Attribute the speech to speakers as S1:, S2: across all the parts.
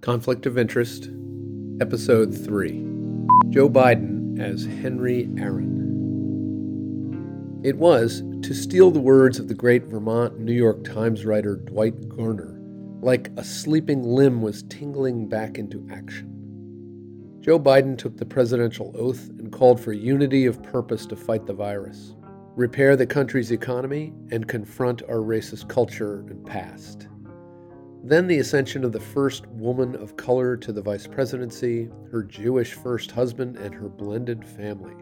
S1: Conflict of Interest, Episode 3 Joe Biden as Henry Aaron. It was, to steal the words of the great Vermont New York Times writer Dwight Garner, like a sleeping limb was tingling back into action. Joe Biden took the presidential oath and called for unity of purpose to fight the virus, repair the country's economy, and confront our racist culture and past. Then the ascension of the first woman of color to the vice presidency, her Jewish first husband, and her blended family.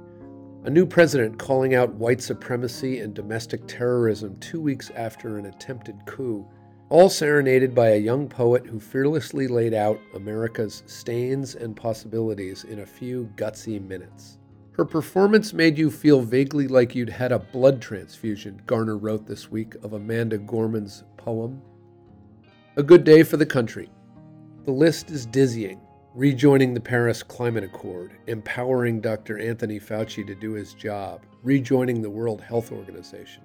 S1: A new president calling out white supremacy and domestic terrorism two weeks after an attempted coup, all serenaded by a young poet who fearlessly laid out America's stains and possibilities in a few gutsy minutes. Her performance made you feel vaguely like you'd had a blood transfusion, Garner wrote this week of Amanda Gorman's poem. A good day for the country. The list is dizzying. Rejoining the Paris Climate Accord, empowering Dr. Anthony Fauci to do his job, rejoining the World Health Organization,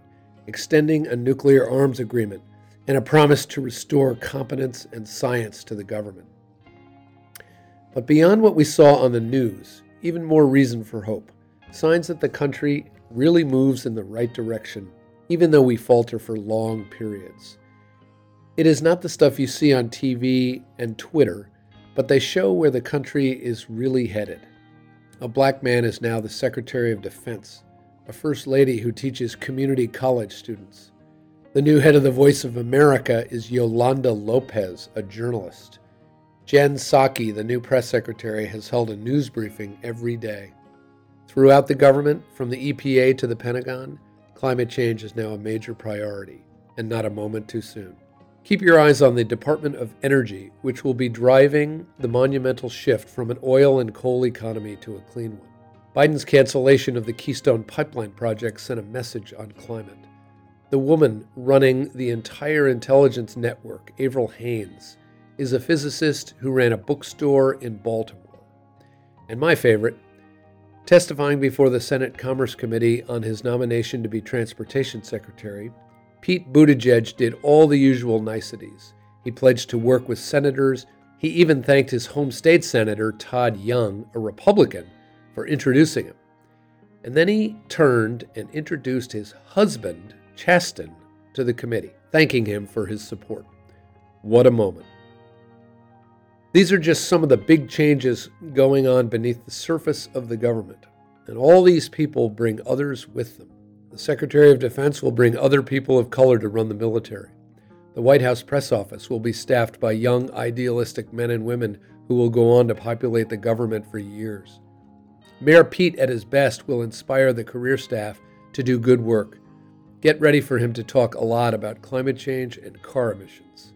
S1: extending a nuclear arms agreement, and a promise to restore competence and science to the government. But beyond what we saw on the news, even more reason for hope. Signs that the country really moves in the right direction, even though we falter for long periods. It is not the stuff you see on TV and Twitter, but they show where the country is really headed. A black man is now the Secretary of Defense, a First Lady who teaches community college students. The new head of the Voice of America is Yolanda Lopez, a journalist. Jen Psaki, the new press secretary, has held a news briefing every day. Throughout the government, from the EPA to the Pentagon, climate change is now a major priority, and not a moment too soon. Keep your eyes on the Department of Energy, which will be driving the monumental shift from an oil and coal economy to a clean one. Biden's cancellation of the Keystone Pipeline project sent a message on climate. The woman running the entire intelligence network, Avril Haines, is a physicist who ran a bookstore in Baltimore. And my favorite, testifying before the Senate Commerce Committee on his nomination to be Transportation Secretary, Pete Buttigieg did all the usual niceties. He pledged to work with senators. He even thanked his home state senator, Todd Young, a Republican, for introducing him. And then he turned and introduced his husband, Chasten, to the committee, thanking him for his support. What a moment. These are just some of the big changes going on beneath the surface of the government, and all these people bring others with them. The Secretary of Defense will bring other people of color to run the military. The White House press office will be staffed by young, idealistic men and women who will go on to populate the government for years. Mayor Pete, at his best, will inspire the career staff to do good work. Get ready for him to talk a lot about climate change and car emissions.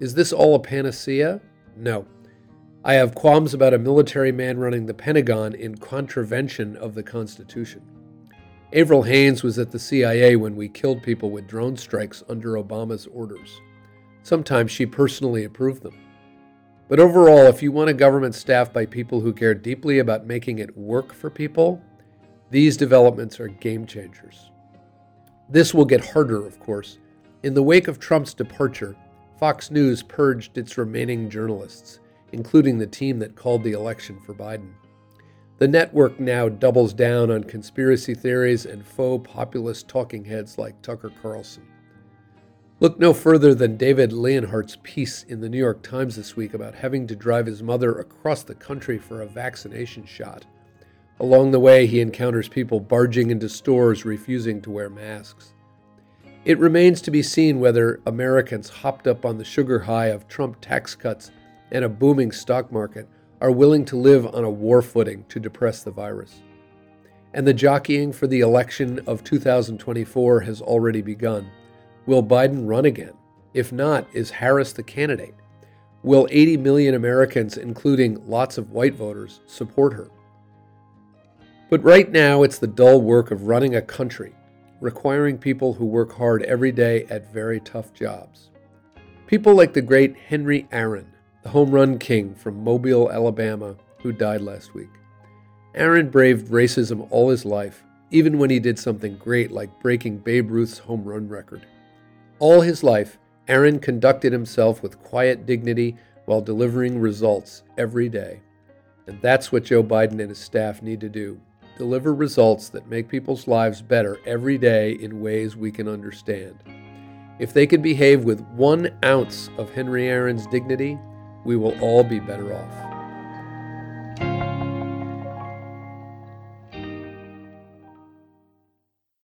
S1: Is this all a panacea? No. I have qualms about a military man running the Pentagon in contravention of the Constitution. Avril Haines was at the CIA when we killed people with drone strikes under Obama's orders. Sometimes she personally approved them. But overall, if you want a government staffed by people who care deeply about making it work for people, these developments are game changers. This will get harder, of course. In the wake of Trump's departure, Fox News purged its remaining journalists, including the team that called the election for Biden. The network now doubles down on conspiracy theories and faux populist talking heads like Tucker Carlson. Look no further than David Leonhardt's piece in the New York Times this week about having to drive his mother across the country for a vaccination shot. Along the way, he encounters people barging into stores refusing to wear masks. It remains to be seen whether Americans hopped up on the sugar high of Trump tax cuts and a booming stock market are willing to live on a war footing to depress the virus. And the jockeying for the election of 2024 has already begun. Will Biden run again? If not, is Harris the candidate? Will 80 million Americans, including lots of white voters, support her? But right now, it's the dull work of running a country, requiring people who work hard every day at very tough jobs. People like the great Henry Aaron, the home run king from Mobile, Alabama, who died last week. Aaron braved racism all his life, even when he did something great like breaking Babe Ruth's home run record. All his life, Aaron conducted himself with quiet dignity, while delivering results every day. And that's what Joe Biden and his staff need to do deliver results that make people's lives better every day in ways we can understand. If they can behave with one ounce of Henry Aaron's dignity, we will all be better off.